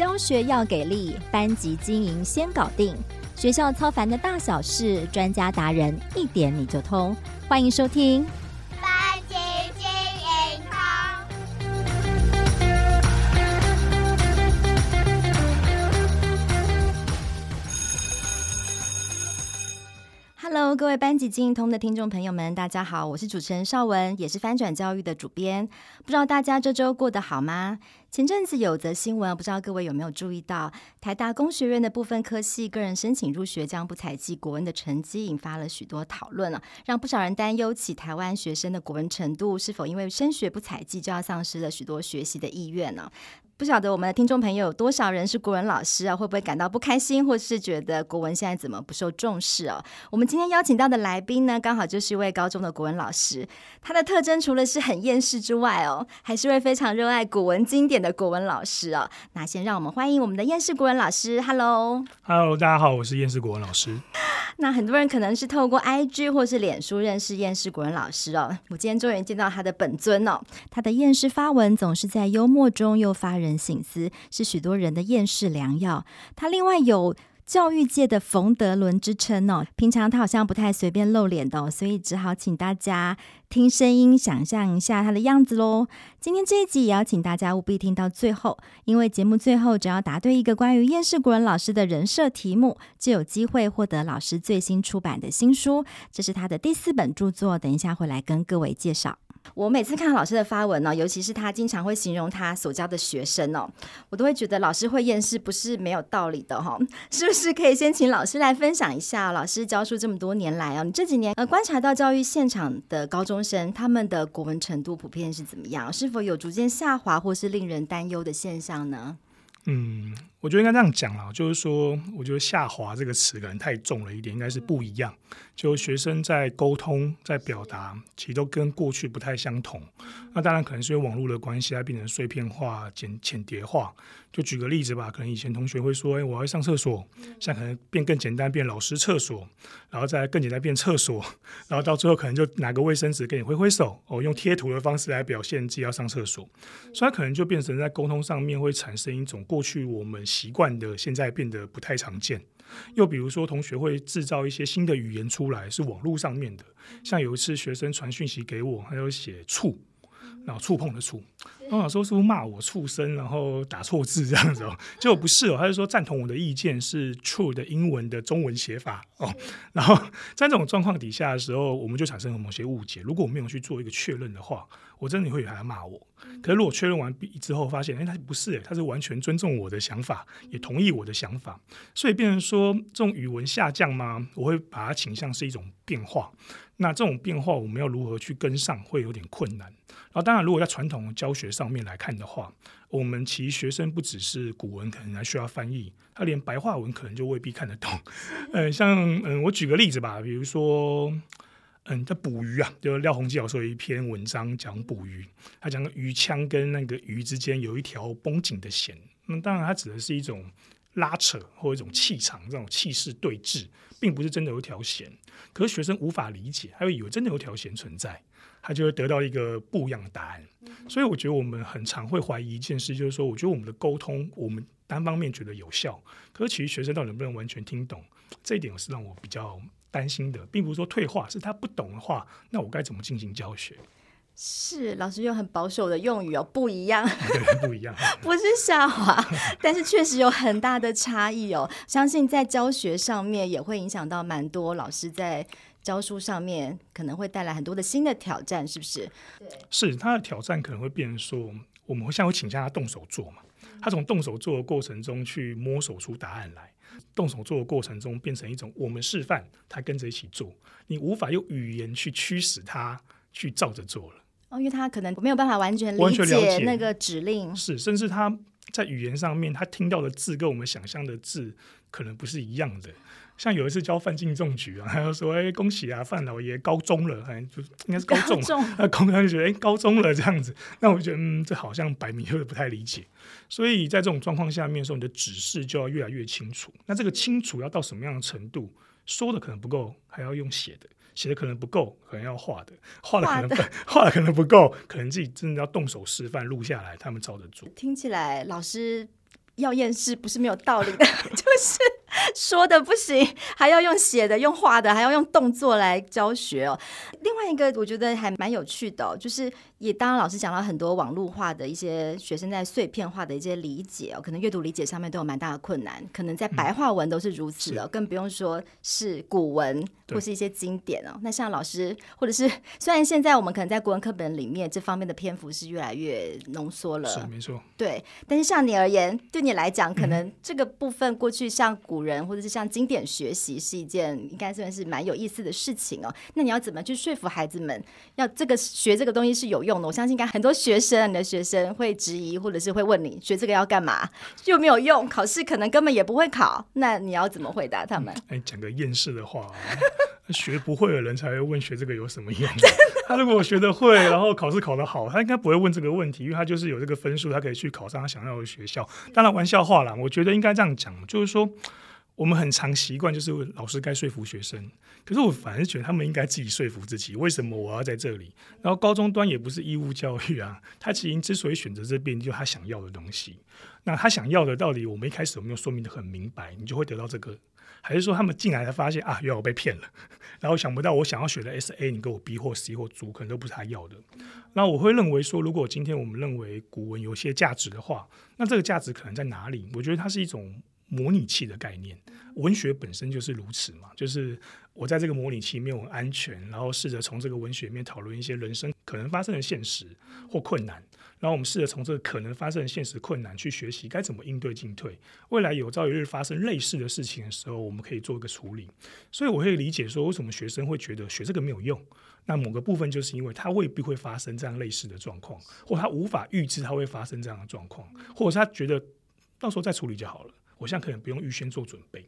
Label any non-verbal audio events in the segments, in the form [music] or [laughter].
教学要给力，班级经营先搞定。学校操烦的大小事，专家达人一点你就通。欢迎收听。各位班级经营通的听众朋友们，大家好，我是主持人邵文，也是翻转教育的主编。不知道大家这周过得好吗？前阵子有则新闻，不知道各位有没有注意到，台大工学院的部分科系个人申请入学将不采计国文的成绩，引发了许多讨论了，让不少人担忧起台湾学生的国文程度是否因为升学不采计，就要丧失了许多学习的意愿呢？不晓得我们的听众朋友有多少人是国文老师啊？会不会感到不开心，或是觉得国文现在怎么不受重视啊？我们今天邀请到的来宾呢，刚好就是一位高中的国文老师。他的特征除了是很厌世之外哦，还是位非常热爱古文经典的国文老师哦。那先让我们欢迎我们的厌世国文老师。Hello，Hello，大家好，我是厌世国文老师。那很多人可能是透过 IG 或是脸书认识厌世国人老师哦。我今天终于见到他的本尊哦。他的厌世发文总是在幽默中又发人省思，是许多人的厌世良药。他另外有教育界的冯德伦之称哦。平常他好像不太随便露脸的哦，所以只好请大家听声音，想象一下他的样子喽。今天这一集也要请大家务必听到最后，因为节目最后只要答对一个关于厌世国人老师的人设题目，就有机会获得老师最新出版的新书。这是他的第四本著作，等一下会来跟各位介绍。我每次看老师的发文呢，尤其是他经常会形容他所教的学生哦，我都会觉得老师会厌世不是没有道理的哈。[laughs] 是不是可以先请老师来分享一下，老师教书这么多年来哦，你这几年呃观察到教育现场的高中生他们的国文程度普遍是怎么样？是否有逐渐下滑或是令人担忧的现象呢？嗯。我觉得应该这样讲了，就是说，我觉得“下滑”这个词可能太重了一点，应该是不一样。就学生在沟通、在表达，其实都跟过去不太相同。那当然可能是因为网络的关系，它变成碎片化、简浅叠化。就举个例子吧，可能以前同学会说：“哎，我要上厕所。”现在可能变更简单，变老师厕所，然后再更简单变厕所，然后到最后可能就拿个卫生纸跟你挥挥手，哦，用贴图的方式来表现自己要上厕所。所以它可能就变成在沟通上面会产生一种过去我们。习惯的现在变得不太常见，又比如说同学会制造一些新的语言出来，是网络上面的。像有一次学生传讯息给我，还有写触，然后触碰的触，然后老师说是不是骂我畜生，然后打错字这样子哦？结果不是哦，他就说赞同我的意见是 true 的英文的中文写法哦。然后在这种状况底下的时候，我们就产生了某些误解。如果我没有去做一个确认的话，我真的会以为他骂我。可是如果确认完毕之后，发现哎，他不是哎，他是完全尊重我的想法，也同意我的想法，所以变成说这种语文下降吗？我会把它倾向是一种变化。那这种变化，我们要如何去跟上，会有点困难。然后，当然，如果在传统教学上上面来看的话，我们其实学生不只是古文，可能还需要翻译，他连白话文可能就未必看得懂。[laughs] 呃，像嗯，我举个例子吧，比如说，嗯，在捕鱼啊，就廖鸿基老师有一篇文章讲捕鱼，他讲鱼枪跟那个鱼之间有一条绷紧的弦。那当然，他指的是一种拉扯或一种气场，这种气势对峙，并不是真的有一条弦。可是学生无法理解，他会以为真的有条弦存在，他就会得到一个不一样的答案。所以我觉得我们很常会怀疑一件事，就是说，我觉得我们的沟通，我们单方面觉得有效，可是其实学生到底能不能完全听懂，这一点是让我比较担心的，并不是说退化，是他不懂的话，那我该怎么进行教学？是老师用很保守的用语哦，不一样，[laughs] 不一样，[laughs] 不是下滑，但是确实有很大的差异哦。相信在教学上面也会影响到蛮多老师在教书上面可能会带来很多的新的挑战，是不是？对，是他的挑战可能会变成说，我们会像会请教他动手做嘛，他从动手做的过程中去摸索出答案来，动手做的过程中变成一种我们示范，他跟着一起做，你无法用语言去驱使他去照着做了。哦，因为他可能没有办法完全理解那个指令，是，甚至他在语言上面，他听到的字跟我们想象的字可能不是一样的。像有一次教范进中举啊，[laughs] 他就说：“哎，恭喜啊，范老爷高中了，哎，就应该是高中，[laughs] 那高中就觉得哎，高中了这样子。”那我觉得，嗯，这好像摆明有点不太理解。所以在这种状况下面的时候，你的指示就要越来越清楚。那这个清楚要到什么样的程度？说的可能不够，还要用写的。写的可能不够，可能要画的；画的可能不 [laughs] 画的可能不够，可能自己真的要动手示范录下来，他们照着做。听起来老师要验视不是没有道理的，[laughs] 就是说的不行，还要用写的、用画的，还要用动作来教学哦。另外一个我觉得还蛮有趣的哦，就是也当然老师讲了很多网络化的一些学生在碎片化的一些理解哦，可能阅读理解上面都有蛮大的困难，可能在白话文都是如此的，嗯、更不用说是古文或是一些经典哦。那像老师或者是虽然现在我们可能在国文课本里面这方面的篇幅是越来越浓缩了，是没错，对，但是像你而言，对你来讲，可能这个部分过去像古人或者是像经典学习是一件应该算是蛮有意思的事情哦。那你要怎么去说服孩子们，要这个学这个东西是有用的？我相信应该很多学生，你的学生会质疑，或者是会问你学这个要干嘛？又没有用，考试可能根本也不会考。那你要怎么回答他们？哎、讲个厌世的话，学不会的人才会问学这个有什么用？[laughs] 他如果学得会，然后考试考得好，他应该不会问这个问题，因为他就是有这个分数，他可以去考上他想要的学校。当然玩笑话啦，我觉得应该这样讲，就是说我们很常习惯就是老师该说服学生，可是我反而觉得他们应该自己说服自己，为什么我要在这里？然后高中端也不是义务教育啊，他其实之所以选择这边，就是他想要的东西。那他想要的到底我们一开始有没有说明得很明白？你就会得到这个。还是说他们进来才发现啊，原来我被骗了，[laughs] 然后想不到我想要学的 S A，你给我 B 或 C 或组，可能都不是他要的。那我会认为说，如果今天我们认为古文有些价值的话，那这个价值可能在哪里？我觉得它是一种模拟器的概念，文学本身就是如此嘛，就是我在这个模拟器里面我安全，然后试着从这个文学里面讨论一些人生可能发生的现实或困难。然后我们试着从这个可能发生的现实困难去学习该怎么应对进退，未来有朝一日发生类似的事情的时候，我们可以做一个处理。所以我会理解说，为什么学生会觉得学这个没有用？那某个部分就是因为他未必会发生这样类似的状况，或他无法预知他会发生这样的状况，或者是他觉得到时候再处理就好了。我现在可能不用预先做准备。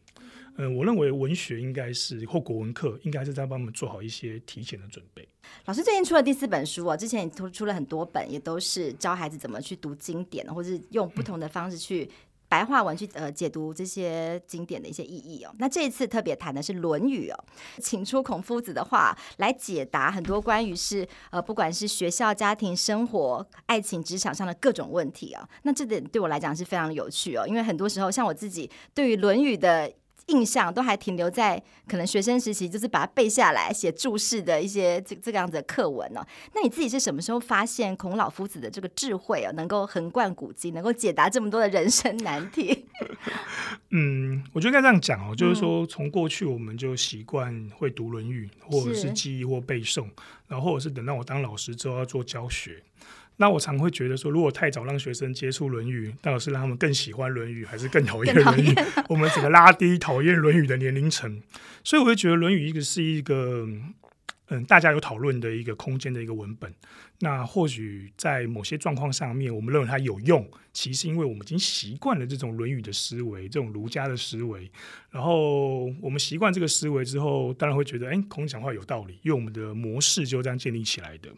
嗯、我认为文学应该是或国文课应该是在帮我们做好一些提前的准备。老师最近出了第四本书哦，之前也出出了很多本，也都是教孩子怎么去读经典，或是用不同的方式去白话文去呃解读这些经典的一些意义哦。那这一次特别谈的是《论语》哦，请出孔夫子的话来解答很多关于是呃不管是学校、家庭、生活、爱情、职场上的各种问题哦。那这点对我来讲是非常有趣哦，因为很多时候像我自己对于《论语》的。印象都还停留在可能学生时期，就是把它背下来写注释的一些这这个样子的课文哦。那你自己是什么时候发现孔老夫子的这个智慧哦，能够横贯古今，能够解答这么多的人生难题？[laughs] 嗯，我觉得应该这样讲哦，就是说从过去我们就习惯会读《论语》，或者是记忆或背诵，然后或者是等到我当老师之后要做教学。那我常会觉得说，如果太早让学生接触《论语》，到底是让他们更喜欢《论语》，还是更讨厌《论语》？我们整个拉低讨厌《论语》的年龄层，所以我会觉得《论语》一个是一个嗯，大家有讨论的一个空间的一个文本。那或许在某些状况上面，我们认为它有用，其实因为我们已经习惯了这种《论语》的思维，这种儒家的思维。然后我们习惯这个思维之后，当然会觉得，哎，孔子讲话有道理，因为我们的模式就这样建立起来的。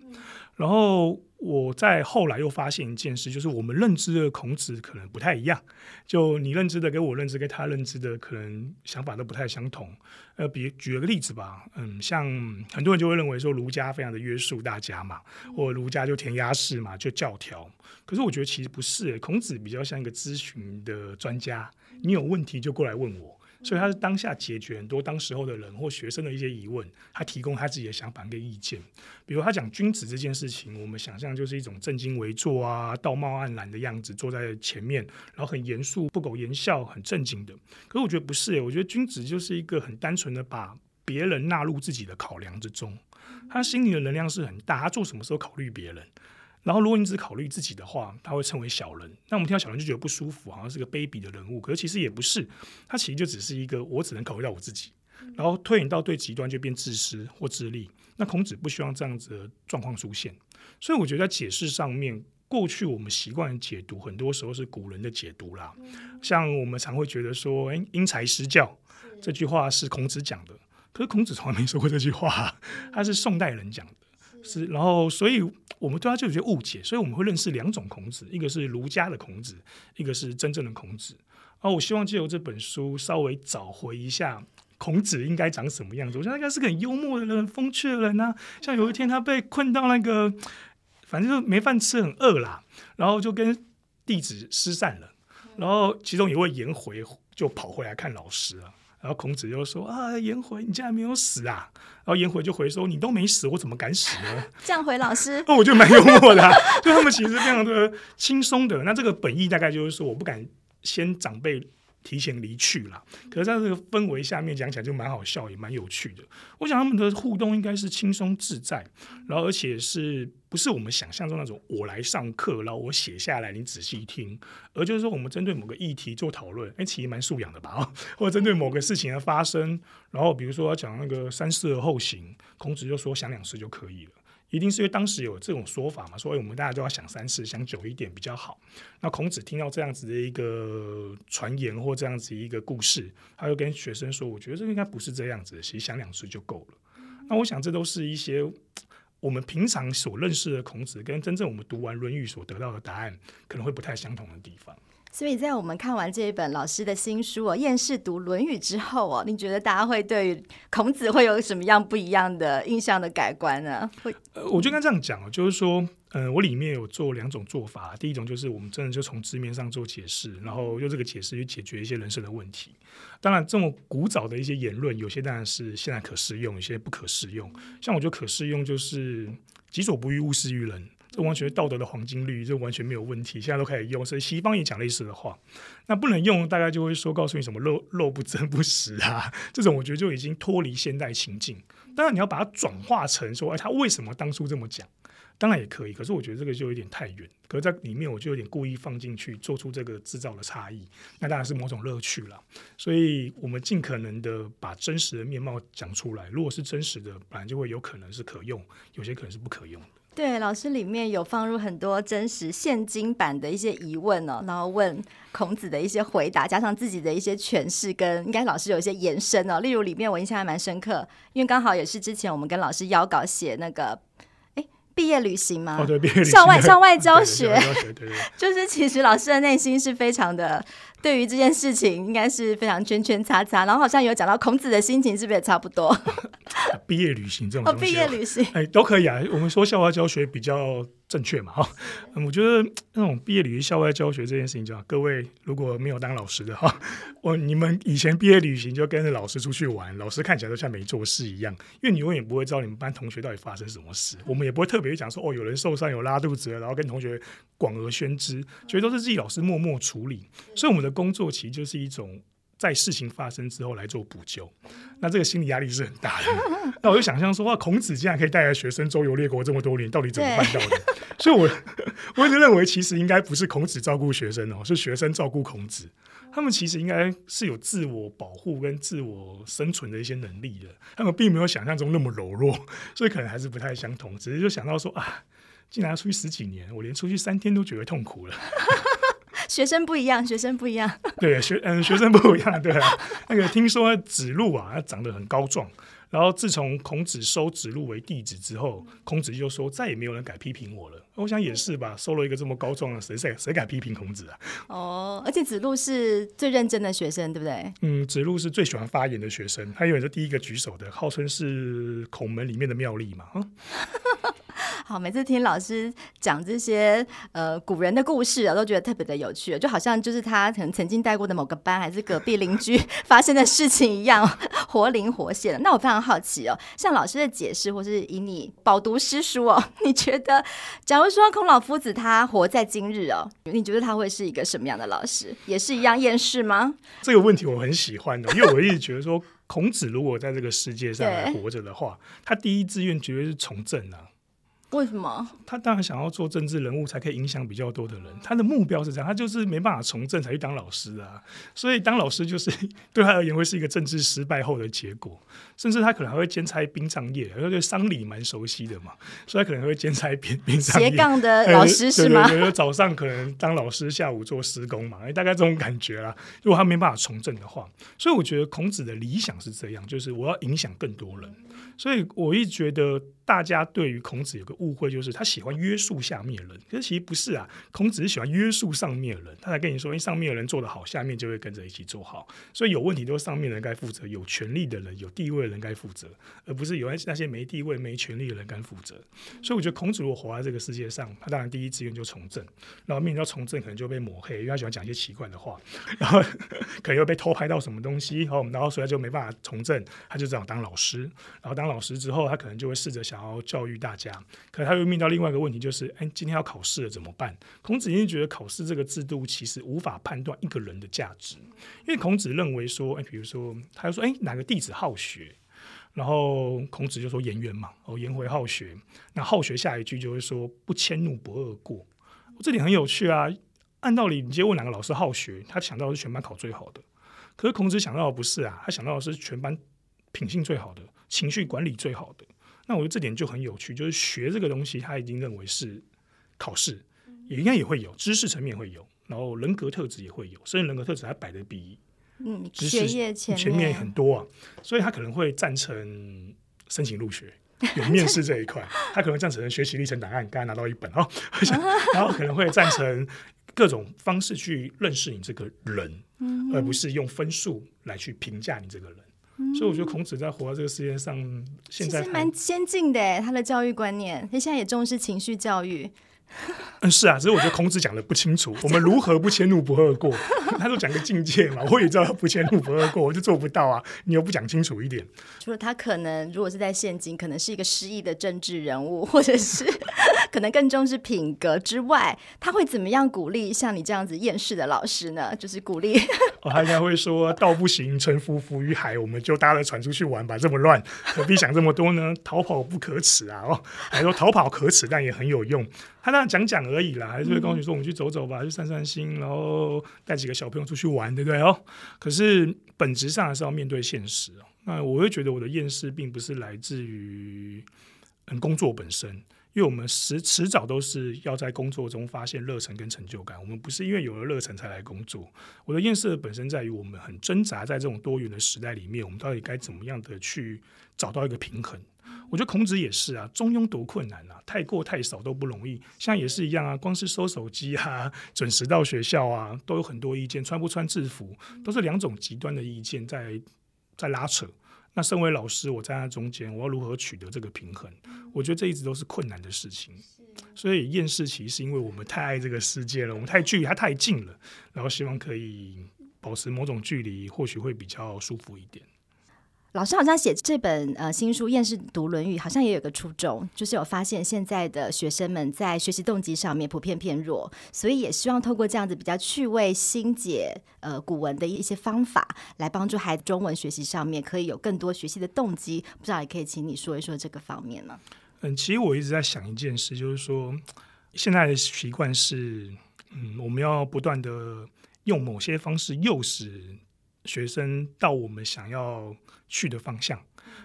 然后我在后来又发现一件事，就是我们认知的孔子可能不太一样。就你认知的跟我认知跟他认知的可能想法都不太相同。呃，比举了个例子吧，嗯，像很多人就会认为说儒家非常的约束大家嘛，或儒家就填鸭式嘛，就教条。可是我觉得其实不是，孔子比较像一个咨询的专家，你有问题就过来问我。所以他是当下解决很多当时候的人或学生的一些疑问，他提供他自己的想法跟意见。比如他讲君子这件事情，我们想象就是一种正襟危坐啊、道貌岸然的样子，坐在前面，然后很严肃、不苟言笑、很正经的。可是我觉得不是，我觉得君子就是一个很单纯的把别人纳入自己的考量之中，他心里的能量是很大，他做什么时候考虑别人。然后，如果你只考虑自己的话，他会称为小人。那我们听到小人就觉得不舒服，好像是个卑鄙的人物。可是其实也不是，他其实就只是一个我只能考虑到我自己。然后推演到最极端就变自私或自利。那孔子不希望这样子的状况出现，所以我觉得在解释上面，过去我们习惯解读，很多时候是古人的解读啦。像我们常会觉得说，哎，因材施教这句话是孔子讲的，可是孔子从来没说过这句话，他是宋代人讲的。是，然后，所以我们对他就有些误解，所以我们会认识两种孔子，一个是儒家的孔子，一个是真正的孔子。然后，我希望借由这本书稍微找回一下孔子应该长什么样子。我觉得他应该是个很幽默的人，风趣的人啊。像有一天他被困到那个，反正就没饭吃，很饿啦，然后就跟弟子失散了。然后其中一位颜回就跑回来看老师啊。然后孔子又说：“啊，颜回，你竟然没有死啊！”然后颜回就回说：“你都没死，我怎么敢死呢？”这样回老师，那 [laughs] 我觉得蛮幽默的啊。[laughs] 就他们其实非常的轻松的。那这个本意大概就是说，我不敢先长辈。提前离去了，可是在这个氛围下面讲起来就蛮好笑，也蛮有趣的。我想他们的互动应该是轻松自在，然后而且是不是我们想象中那种我来上课，然后我写下来你仔细听，而就是说我们针对某个议题做讨论，哎，其实蛮素养的吧？[laughs] 或者针对某个事情的发生，然后比如说要讲那个三思而后行，孔子就说想两思就可以了。一定是因为当时有这种说法嘛，所以我们大家都要想三次，想久一点比较好。那孔子听到这样子的一个传言或这样子一个故事，他就跟学生说：“我觉得这应该不是这样子，其实想两次就够了。”那我想这都是一些我们平常所认识的孔子，跟真正我们读完《论语》所得到的答案，可能会不太相同的地方。所以在我们看完这一本老师的新书哦，《厌世读论语》之后哦，你觉得大家会对孔子会有什么样不一样的印象的改观呢？会，呃，我就跟这样讲哦，就是说，嗯、我里面有做两种做法。第一种就是我们真的就从字面上做解释，然后用这个解释去解决一些人生的问题。当然，这么古早的一些言论，有些当然是现在可适用，有些不可适用。像我觉得可适用就是“己所不欲，勿施于人”。这完全是道德的黄金律，这完全没有问题，现在都开始用。所以西方也讲类似的话，那不能用，大概就会说告诉你什么“肉肉不争不食”啊，这种我觉得就已经脱离现代情境。当然你要把它转化成说，哎，他为什么当初这么讲？当然也可以，可是我觉得这个就有点太远。可是在里面，我就有点故意放进去，做出这个制造的差异，那当然是某种乐趣了。所以我们尽可能的把真实的面貌讲出来。如果是真实的，本来就会有可能是可用，有些可能是不可用的。对，老师里面有放入很多真实现今版的一些疑问哦，然后问孔子的一些回答，加上自己的一些诠释，跟应该老师有一些延伸哦。例如里面我印象还蛮深刻，因为刚好也是之前我们跟老师邀稿写那个。毕业旅行吗？哦，对，毕业旅行。[laughs] 校外校外教学，对对对对对，[laughs] 就是其实老师的内心是非常的，对于这件事情应该是非常圈圈叉叉。然后好像有讲到孔子的心情，是不是也差不多？[laughs] 毕业旅行这种东西，毕业旅行，哎，都可以啊。我们说校外教学比较。正确嘛？哈，我觉得那种毕业旅行、校外教学这件事情，就各位如果没有当老师的哈，我你们以前毕业旅行就跟着老师出去玩，老师看起来都像没做事一样，因为你永远不会知道你们班同学到底发生什么事。我们也不会特别讲说哦，有人受伤、有拉肚子，然后跟同学广而宣之，觉得都是自己老师默默处理。所以我们的工作其实就是一种。在事情发生之后来做补救，那这个心理压力是很大的。[laughs] 那我就想象说，哇，孔子竟然可以带来学生周游列国这么多年，到底怎么办到的？所以我，我 [laughs] 我一直认为，其实应该不是孔子照顾学生哦，是学生照顾孔子。他们其实应该是有自我保护跟自我生存的一些能力的，他们并没有想象中那么柔弱，[laughs] 所以可能还是不太相同。只是就想到说啊，竟然要出去十几年，我连出去三天都觉得痛苦了。学生不一样，学生不一样。[laughs] 对，学嗯，学生不一样。对，[laughs] 那个听说子路啊，他长得很高壮。然后自从孔子收子路为弟子之后，孔子就说再也没有人敢批评我了。我想也是吧，收了一个这么高壮的，谁谁谁敢批评孔子啊？哦，而且子路是最认真的学生，对不对？嗯，子路是最喜欢发言的学生，他永远是第一个举手的，号称是孔门里面的妙丽嘛。[laughs] 好，每次听老师讲这些呃古人的故事啊，都觉得特别的有趣，就好像就是他可能曾经带过的某个班，还是隔壁邻居 [laughs] 发生的事情一样，活灵活现的。那我非常好奇哦，像老师的解释，或是以你饱读诗书哦，你觉得，假如说孔老夫子他活在今日哦，你觉得他会是一个什么样的老师？也是一样厌世吗？这个问题我很喜欢的，因为我一直觉得说，孔子如果在这个世界上还活着的话，他第一志愿绝对是从政啊。为什么？他当然想要做政治人物，才可以影响比较多的人。他的目标是这样，他就是没办法从政，才去当老师啊。[laughs] 所以当老师就是对他而言会是一个政治失败后的结果。甚至他可能还会兼差殡葬业，因为对丧礼蛮熟悉的嘛，所以他可能会兼差殡殡葬业。斜杠的 [laughs] 老师是吗？对对对，早上可能当老师，下午做施工嘛，大概这种感觉啦。如果他没办法从政的话，所以我觉得孔子的理想是这样，就是我要影响更多人。所以我一直觉得大家对于孔子有个误会，就是他喜欢约束下面的人，可是其实不是啊。孔子是喜欢约束上面的人，他才跟你说，因为上面的人做得好，下面就会跟着一起做好。所以有问题都是上面的人该负责，有权力的人、有地位的人该负责，而不是有那些没地位、没权利的人该负责。所以我觉得孔子如果活在这个世界上，他当然第一志愿就从政，然后面临到从政可能就被抹黑，因为他喜欢讲一些奇怪的话，然后 [laughs] 可能又被偷拍到什么东西，哦，然后所以他就没办法从政，他就只好当老师，然后当老师之后，他可能就会试着想要教育大家，可他又面到另外一个问题，就是哎，今天要考试了怎么办？孔子一定觉得考试这个制度其实无法判断一个人的价值，因为孔子认为说，哎，比如说，他就说，哎，哪个弟子好学？然后孔子就说颜渊嘛，哦，颜回好学，那好学下一句就会说不迁怒不贰过，这点很有趣啊。按道理，你直接问哪个老师好学，他想到的是全班考最好的，可是孔子想到的不是啊，他想到的是全班品性最好的，情绪管理最好的。那我觉得这点就很有趣，就是学这个东西，他已经认为是考试，也应该也会有知识层面会有，然后人格特质也会有，甚至人格特质还摆的比嗯学业前面，前面很多啊，所以他可能会赞成申请入学，有面试这一块，他可能赞成学习历程档案，刚才拿到一本哦，[laughs] [laughs] 然后可能会赞成。各种方式去认识你这个人，嗯、而不是用分数来去评价你这个人。嗯、所以我觉得孔子在活在这个世界上，现在蛮先进的。他的教育观念，他现在也重视情绪教育。[laughs] 嗯，是啊，只是我觉得孔子讲的不清楚。[laughs] 我们如何不迁怒不贰过？[laughs] 他都讲个境界嘛。我也知道他不迁怒不贰过，我就做不到啊。你又不讲清楚一点。除了他可能，如果是在现今，可能是一个失意的政治人物，或者是。可能更重视品格之外，他会怎么样鼓励像你这样子厌世的老师呢？就是鼓励，哦，他应该会说：“道不行，沉浮浮于海，我们就搭了船出去玩吧。这么乱，何必想这么多呢？逃跑不可耻啊！哦，还说逃跑可耻，但也很有用。他那样讲讲而已啦，还是会告诉你说：我们去走走吧，去散散心，然后带几个小朋友出去玩，对不对？哦，可是本质上还是要面对现实哦。那我会觉得我的厌世并不是来自于嗯工作本身。因为我们迟迟早都是要在工作中发现热忱跟成就感，我们不是因为有了热忱才来工作。我的厌世本身在于我们很挣扎在这种多元的时代里面，我们到底该怎么样的去找到一个平衡？我觉得孔子也是啊，中庸多困难啊，太过太少都不容易。像也是一样啊，光是收手机啊，准时到学校啊，都有很多意见，穿不穿制服都是两种极端的意见在在拉扯。那身为老师，我站在那中间，我要如何取得这个平衡？我觉得这一直都是困难的事情。所以厌世其实是因为我们太爱这个世界了，我们太距离它太近了，然后希望可以保持某种距离，或许会比较舒服一点。老师好像写这本呃新书《厌世读论语》，好像也有个初衷，就是有发现现在的学生们在学习动机上面普遍偏弱，所以也希望透过这样子比较趣味、新解呃古文的一些方法，来帮助孩子中文学习上面可以有更多学习的动机。不知道也可以请你说一说这个方面呢？嗯，其实我一直在想一件事，就是说现在的习惯是，嗯，我们要不断的用某些方式诱使学生到我们想要去的方向，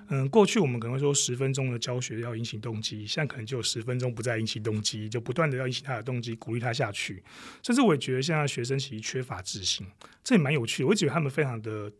嗯，过去我们可能会说十分钟的教学要引起动机，现在可能就有十分钟不再引起动机，就不断的要引起他的动机，鼓励他下去。甚至我也觉得现在学生其实缺乏自信，这也蛮有趣的。我觉得他们非常的。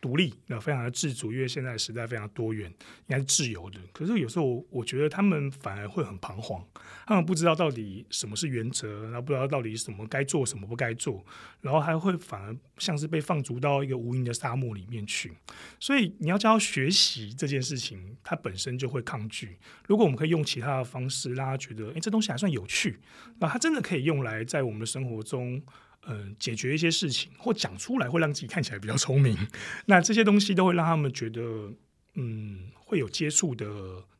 独立，那非常的自主，因为现在时代非常多元，应该是自由的。可是有时候我，我觉得他们反而会很彷徨，他们不知道到底什么是原则，然后不知道到底什么该做，什么不该做，然后还会反而像是被放逐到一个无垠的沙漠里面去。所以你要教学习这件事情，他本身就会抗拒。如果我们可以用其他的方式让他觉得，诶，这东西还算有趣，那他真的可以用来在我们的生活中。嗯、解决一些事情或讲出来，会让自己看起来比较聪明。那这些东西都会让他们觉得，嗯，会有接触的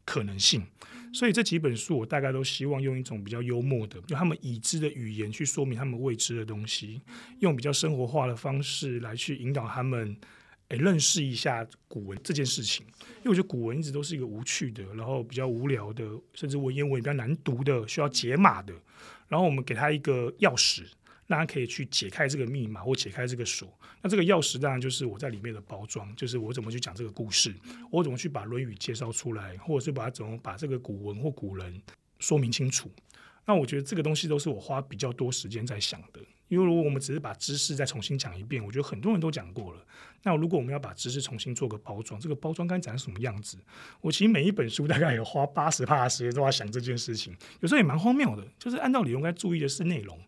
可能性。所以这几本书，我大概都希望用一种比较幽默的，用他们已知的语言去说明他们未知的东西，用比较生活化的方式来去引导他们，诶，认识一下古文这件事情。因为我觉得古文一直都是一个无趣的，然后比较无聊的，甚至文言文也比较难读的，需要解码的。然后我们给他一个钥匙。大家可以去解开这个密码或解开这个锁。那这个钥匙当然就是我在里面的包装，就是我怎么去讲这个故事，我怎么去把《论语》介绍出来，或者是把它怎么把这个古文或古人说明清楚。那我觉得这个东西都是我花比较多时间在想的，因为如果我们只是把知识再重新讲一遍，我觉得很多人都讲过了。那如果我们要把知识重新做个包装，这个包装该长什么样子？我其实每一本书大概有花八十趴的时间都在想这件事情，有时候也蛮荒谬的。就是按道理应该注意的是内容。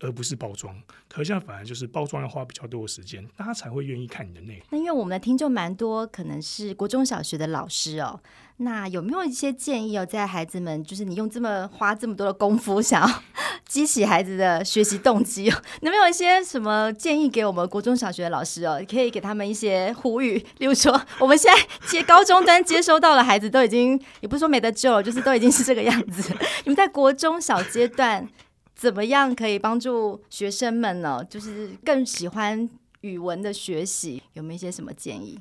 而不是包装，可现在反而就是包装要花比较多的时间，大家才会愿意看你的内容。那因为我们的听众蛮多，可能是国中小学的老师哦。那有没有一些建议哦，在孩子们就是你用这么花这么多的功夫，想要 [laughs] 激起孩子的学习动机哦，[laughs] 有没有一些什么建议给我们国中小学的老师哦？可以给他们一些呼吁，例如说，我们现在接高中端接收到的孩子都已经，也不是说没得救了，就是都已经是这个样子。[laughs] 你们在国中小阶段。怎么样可以帮助学生们呢？就是更喜欢语文的学习，有没有一些什么建议？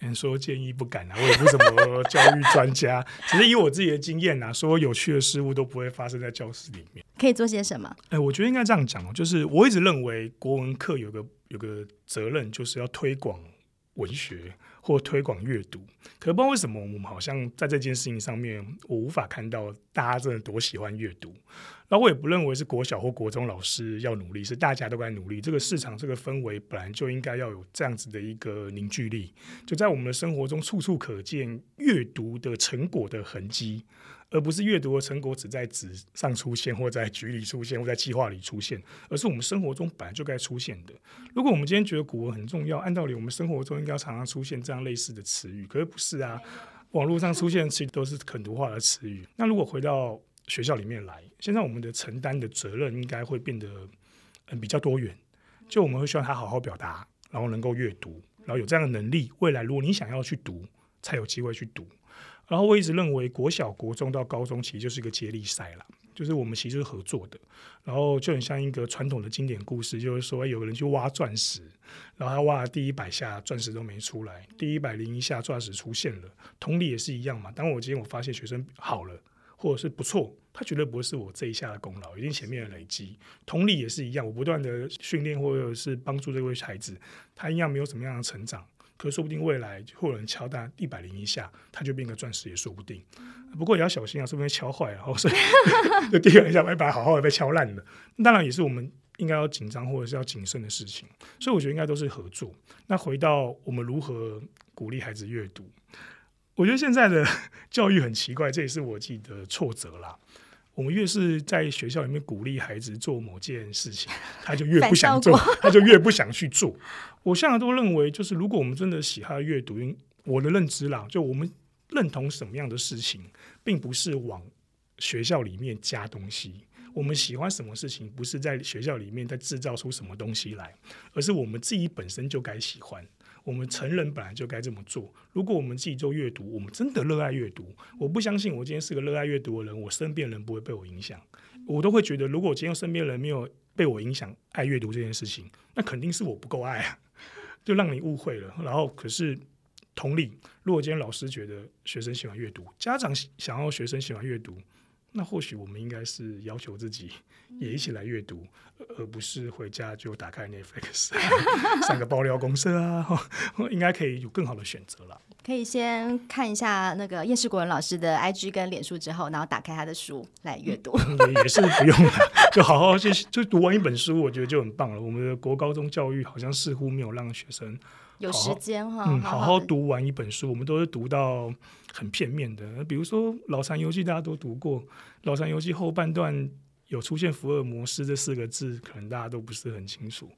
嗯，说建议不敢啊，我也不是什么教育专家。[laughs] 只是以我自己的经验啊，说有趣的事物都不会发生在教室里面。可以做些什么？哎，我觉得应该这样讲哦，就是我一直认为国文课有个有个责任，就是要推广文学。或推广阅读，可不知道为什么我们好像在这件事情上面，我无法看到大家真的多喜欢阅读。那我也不认为是国小或国中老师要努力，是大家都该努力。这个市场这个氛围本来就应该要有这样子的一个凝聚力，就在我们的生活中处处可见阅读的成果的痕迹。而不是阅读的成果只在纸上出现，或在局里出现，或在计划里出现，而是我们生活中本来就该出现的。如果我们今天觉得古文很重要，按道理我们生活中应该常常出现这样类似的词语，可是不是啊？网络上出现的其实都是肯读化的词语。那如果回到学校里面来，现在我们的承担的责任应该会变得嗯比较多元，就我们会希望他好好表达，然后能够阅读，然后有这样的能力，未来如果你想要去读，才有机会去读。然后我一直认为，国小、国中到高中其实就是一个接力赛了，就是我们其实是合作的。然后就很像一个传统的经典故事，就是说有个人去挖钻石，然后他挖了第一百下，钻石都没出来；第一百零一下，钻石出现了。同理也是一样嘛。当我今天我发现学生好了，或者是不错，他绝对不会是我这一下的功劳，一定前面的累积。同理也是一样，我不断的训练或者是帮助这位孩子，他一样没有什么样的成长。可说不定未来会有人敲他一百零一下，他就变个钻石也说不定。不过也要小心啊，说不定敲坏了，然后所以 [laughs] 就第二下，一把好好的被敲烂了。当然也是我们应该要紧张或者是要谨慎的事情。所以我觉得应该都是合作。那回到我们如何鼓励孩子阅读，我觉得现在的 [laughs] 教育很奇怪，这也是我自己的挫折啦。我们越是在学校里面鼓励孩子做某件事情，他就越不想做，[laughs] 他就越不想去做。我现在都认为，就是如果我们真的喜欢阅读，我的认知啦，就我们认同什么样的事情，并不是往学校里面加东西。我们喜欢什么事情，不是在学校里面再制造出什么东西来，而是我们自己本身就该喜欢。我们成人本来就该这么做。如果我们自己做阅读，我们真的热爱阅读，我不相信我今天是个热爱阅读的人，我身边人不会被我影响。我都会觉得，如果我今天身边人没有被我影响爱阅读这件事情，那肯定是我不够爱啊，[laughs] 就让你误会了。然后，可是同理，如果今天老师觉得学生喜欢阅读，家长想要学生喜欢阅读。那或许我们应该是要求自己也一起来阅读，而不是回家就打开 Netflix，[laughs] 上个爆料公社啊，[laughs] 应该可以有更好的选择了。可以先看一下那个叶世国文老师的 IG 跟脸书之后，然后打开他的书来阅读。嗯，也是不用了，就好好去就读完一本书，我觉得就很棒了。我们的国高中教育好像似乎没有让学生。有时间哈，嗯，好好读完一本书，我们都是读到很片面的。比如说《老残游记》，大家都读过，《老残游记》后半段有出现“福尔摩斯”这四个字，可能大家都不是很清楚。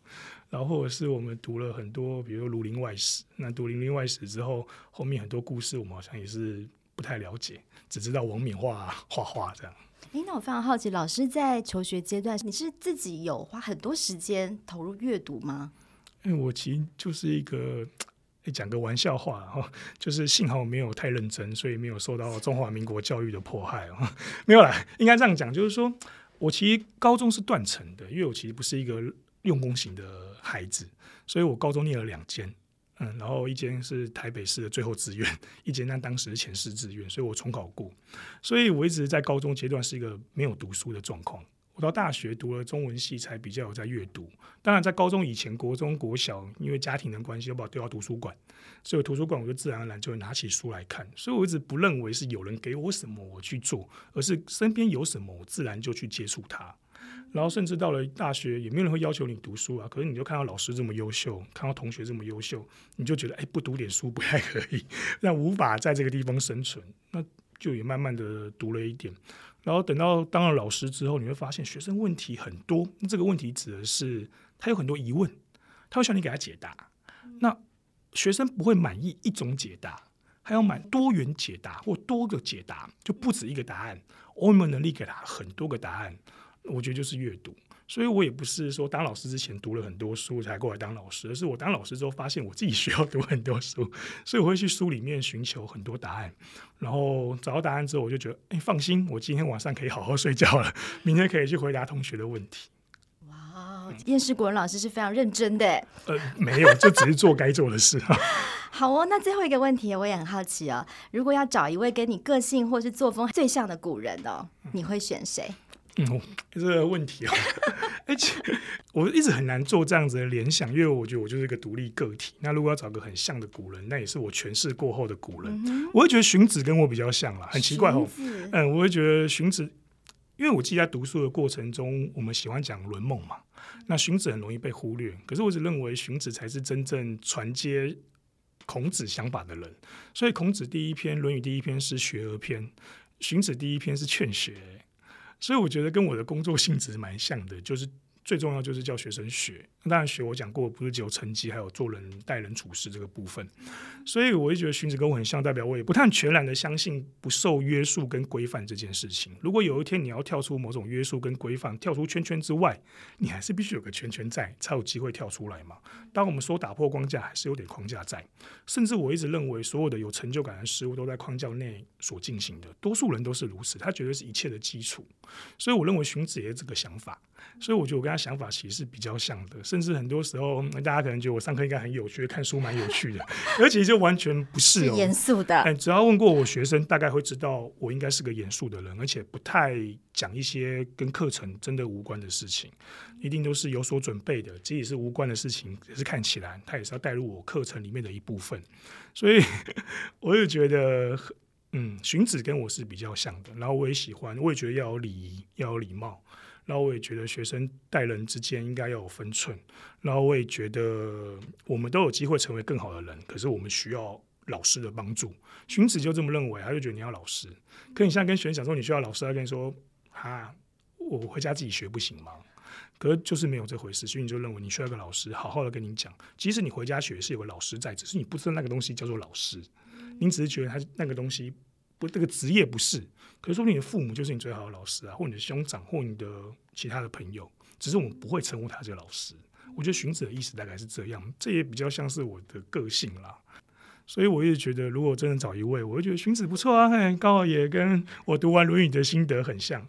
然后或者是我们读了很多，比如说《儒林外史》，那读《儒林外史》之后，后面很多故事我们好像也是不太了解，只知道王冕画画画这样。诶，那我非常好奇，老师在求学阶段，你是自己有花很多时间投入阅读吗？因为我其实就是一个讲个玩笑话哈，就是幸好我没有太认真，所以没有受到中华民国教育的迫害啊。[laughs] 没有啦，应该这样讲，就是说我其实高中是断层的，因为我其实不是一个用功型的孩子，所以我高中念了两间，嗯，然后一间是台北市的最后志愿，[laughs] 一间那当时是前四志愿，所以我重考过，所以我一直在高中阶段是一个没有读书的状况。我到大学读了中文系，才比较有在阅读。当然，在高中以前，国中、国小，因为家庭的关系，都把我丢到图书馆，所以图书馆我就自然而然就会拿起书来看。所以我一直不认为是有人给我什么我去做，而是身边有什么我自然就去接触它。然后甚至到了大学，也没有人会要求你读书啊。可是你就看到老师这么优秀，看到同学这么优秀，你就觉得哎，不读点书不太可以，[laughs] 那无法在这个地方生存。那就也慢慢的读了一点。然后等到当了老师之后，你会发现学生问题很多。那这个问题指的是他有很多疑问，他会需要你给他解答。那学生不会满意一种解答，还要满多元解答或多个解答，就不止一个答案。我有没有能力给他很多个答案？我觉得就是阅读，所以我也不是说当老师之前读了很多书才过来当老师，而是我当老师之后发现我自己需要读很多书，所以我会去书里面寻求很多答案，然后找到答案之后，我就觉得，哎，放心，我今天晚上可以好好睡觉了，明天可以去回答同学的问题。哇，厌世国文老师是非常认真的。呃，没有，就只是做该做的事。[laughs] 好哦，那最后一个问题我也很好奇哦，如果要找一位跟你个性或是作风最像的古人哦，你会选谁？嗯，这个问题啊，而且我一直很难做这样子的联想，因为我觉得我就是一个独立个体。那如果要找个很像的古人，那也是我诠释过后的古人。嗯、我会觉得荀子跟我比较像啦，很奇怪哦。嗯，我会觉得荀子，因为我记得在读书的过程中，我们喜欢讲《论梦》嘛，那荀子很容易被忽略。可是我只认为荀子才是真正传接孔子想法的人。所以孔子第一篇《论语》第一篇是学而篇，荀子第一篇是劝学。所以我觉得跟我的工作性质蛮像的，就是。最重要就是叫学生学，当然学我讲过，不是只有成绩，还有做人待人处事这个部分。所以我就觉得荀子跟我很像，代表我也不太全然的相信不受约束跟规范这件事情。如果有一天你要跳出某种约束跟规范，跳出圈圈之外，你还是必须有个圈圈在，才有机会跳出来嘛。当我们说打破框架，还是有点框架在。甚至我一直认为，所有的有成就感的事物都在框架内所进行的，多数人都是如此，他绝对是一切的基础。所以我认为荀子也这个想法。所以我觉得我跟他想法其实是比较像的，甚至很多时候大家可能觉得我上课应该很有趣，看书蛮有趣的，[laughs] 而且就完全不是哦，严肃的。哎，只要问过我学生，大概会知道我应该是个严肃的人，而且不太讲一些跟课程真的无关的事情，一定都是有所准备的。即使是无关的事情，也是看起来他也是要带入我课程里面的一部分。所以 [laughs] 我也觉得，嗯，荀子跟我是比较像的，然后我也喜欢，我也觉得要有礼仪，要有礼貌。然后我也觉得学生待人之间应该要有分寸，然后我也觉得我们都有机会成为更好的人，可是我们需要老师的帮助。荀子就这么认为，他就觉得你要老师。可你现在跟学生讲说你需要老师，他跟你说啊，我回家自己学不行吗？可是就是没有这回事，所以你就认为你需要一个老师，好好的跟你讲，即使你回家学是有个老师在，只是你不知道那个东西叫做老师，你只是觉得他那个东西。不，这个职业不是，可是说你的父母就是你最好的老师啊，或你的兄长，或你的其他的朋友，只是我们不会称呼他这个老师。我觉得荀子的意思大概是这样，这也比较像是我的个性啦。所以我一直觉得，如果真的找一位，我会觉得荀子不错啊，刚好也跟我读完《论语》的心得很像。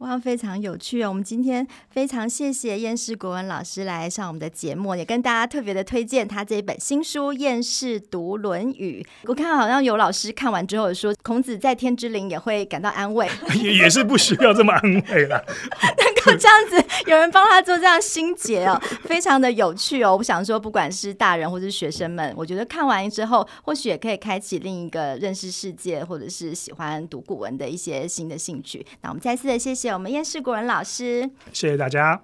哇，非常有趣哦！我们今天非常谢谢燕世国文老师来上我们的节目，也跟大家特别的推荐他这一本新书《燕世读论语》。我看好像有老师看完之后说，孔子在天之灵也会感到安慰，[laughs] 也也是不需要这么安慰啦。[laughs] [laughs] 这样子有人帮他做这样心结哦，非常的有趣哦！我想说，不管是大人或是学生们，我觉得看完之后，或许也可以开启另一个认识世界，或者是喜欢读古文的一些新的兴趣。那我们再次的谢谢。我们燕世古文老师，谢谢大家。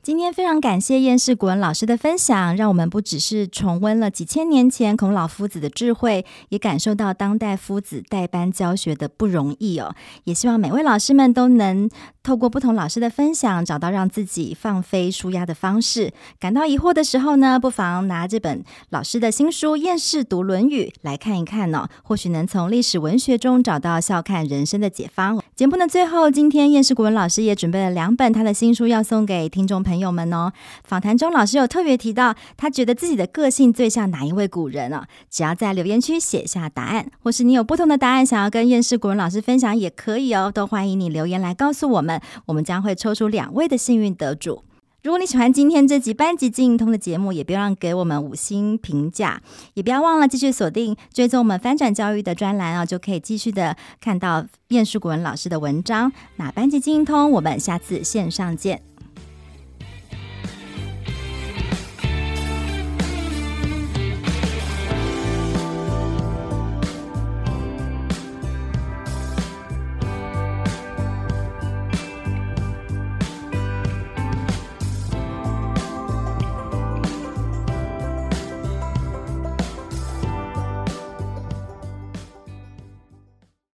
今天非常感谢燕世国文老师的分享，让我们不只是重温了几千年前孔老夫子的智慧，也感受到当代夫子代班教学的不容易哦。也希望每位老师们都能透过不同老师的分享，找到让自己放飞舒压的方式。感到疑惑的时候呢，不妨拿这本老师的新书《燕世读论语》来看一看哦，或许能从历史文学中找到笑看人生的解方。节目的最后，今天燕世国文老师也准备了两本他的新书要送给听众朋友。朋友们哦，访谈中老师有特别提到，他觉得自己的个性最像哪一位古人哦？只要在留言区写下答案，或是你有不同的答案想要跟厌世古文老师分享，也可以哦，都欢迎你留言来告诉我们，我们将会抽出两位的幸运得主。如果你喜欢今天这集班级经营通的节目，也别忘给我们五星评价，也不要忘了继续锁定追踪我们翻转教育的专栏啊，就可以继续的看到厌世古文老师的文章。那班级经营通，我们下次线上见。